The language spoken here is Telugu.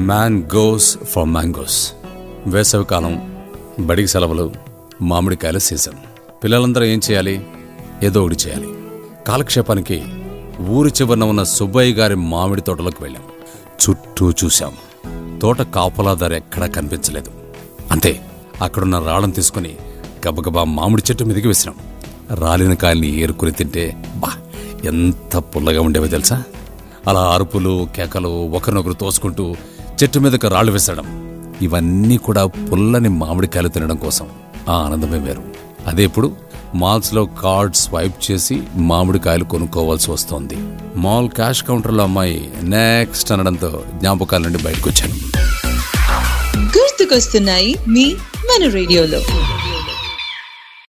మ్యాన్ గోస్ ఫర్ మ్యాంగోస్ వేసవికాలం బడికి సెలవులు మామిడికాయల సీజన్ పిల్లలందరూ ఏం చేయాలి? ఏదో ఒకటి చేయాలి. కాలక్షేపానికి ఊరి చివరన ఉన్న సుబ్బయ్య గారి మామిడి తోటలోకి వెళ్ళాం. చుట్టూ చూశాం. తోట కాపలాదారు ఎక్కడా కనిపించలేదు. అంతే అక్కడున్న రాళ్ళను తీసుకుని గబగబా మామిడి చెట్టు మీదకి వేసినాం. రాలిన కాయల్ని ఏరుకుని తింటే బా ఎంత పుల్లగా ఉండేవో తెలుసా? అలా అరుపులు కేకలు ఒకరినొకరు తోసుకుంటూ చెట్టు మీదకు రాళ్ళు వేసడం. ఇవన్నీ కూడా పుల్లని మామిడికాయలు తినడం కోసం. ఆ ఆనందమే వేరు. అదే ఇప్పుడు మాల్స్లో కార్డ్ స్వైప్ చేసి మామిడికాయలు కొనుక్కోవాల్సి వస్తోంది. మాల్ క్యాష్ కౌంటర్లో అమ్మాయి నెక్స్ట్ అనడంతో జ్ఞాపకాల నుండి బయటకు వచ్చాను గుర్తుకొస్తున్నాయి మీ మన రేడియోలో.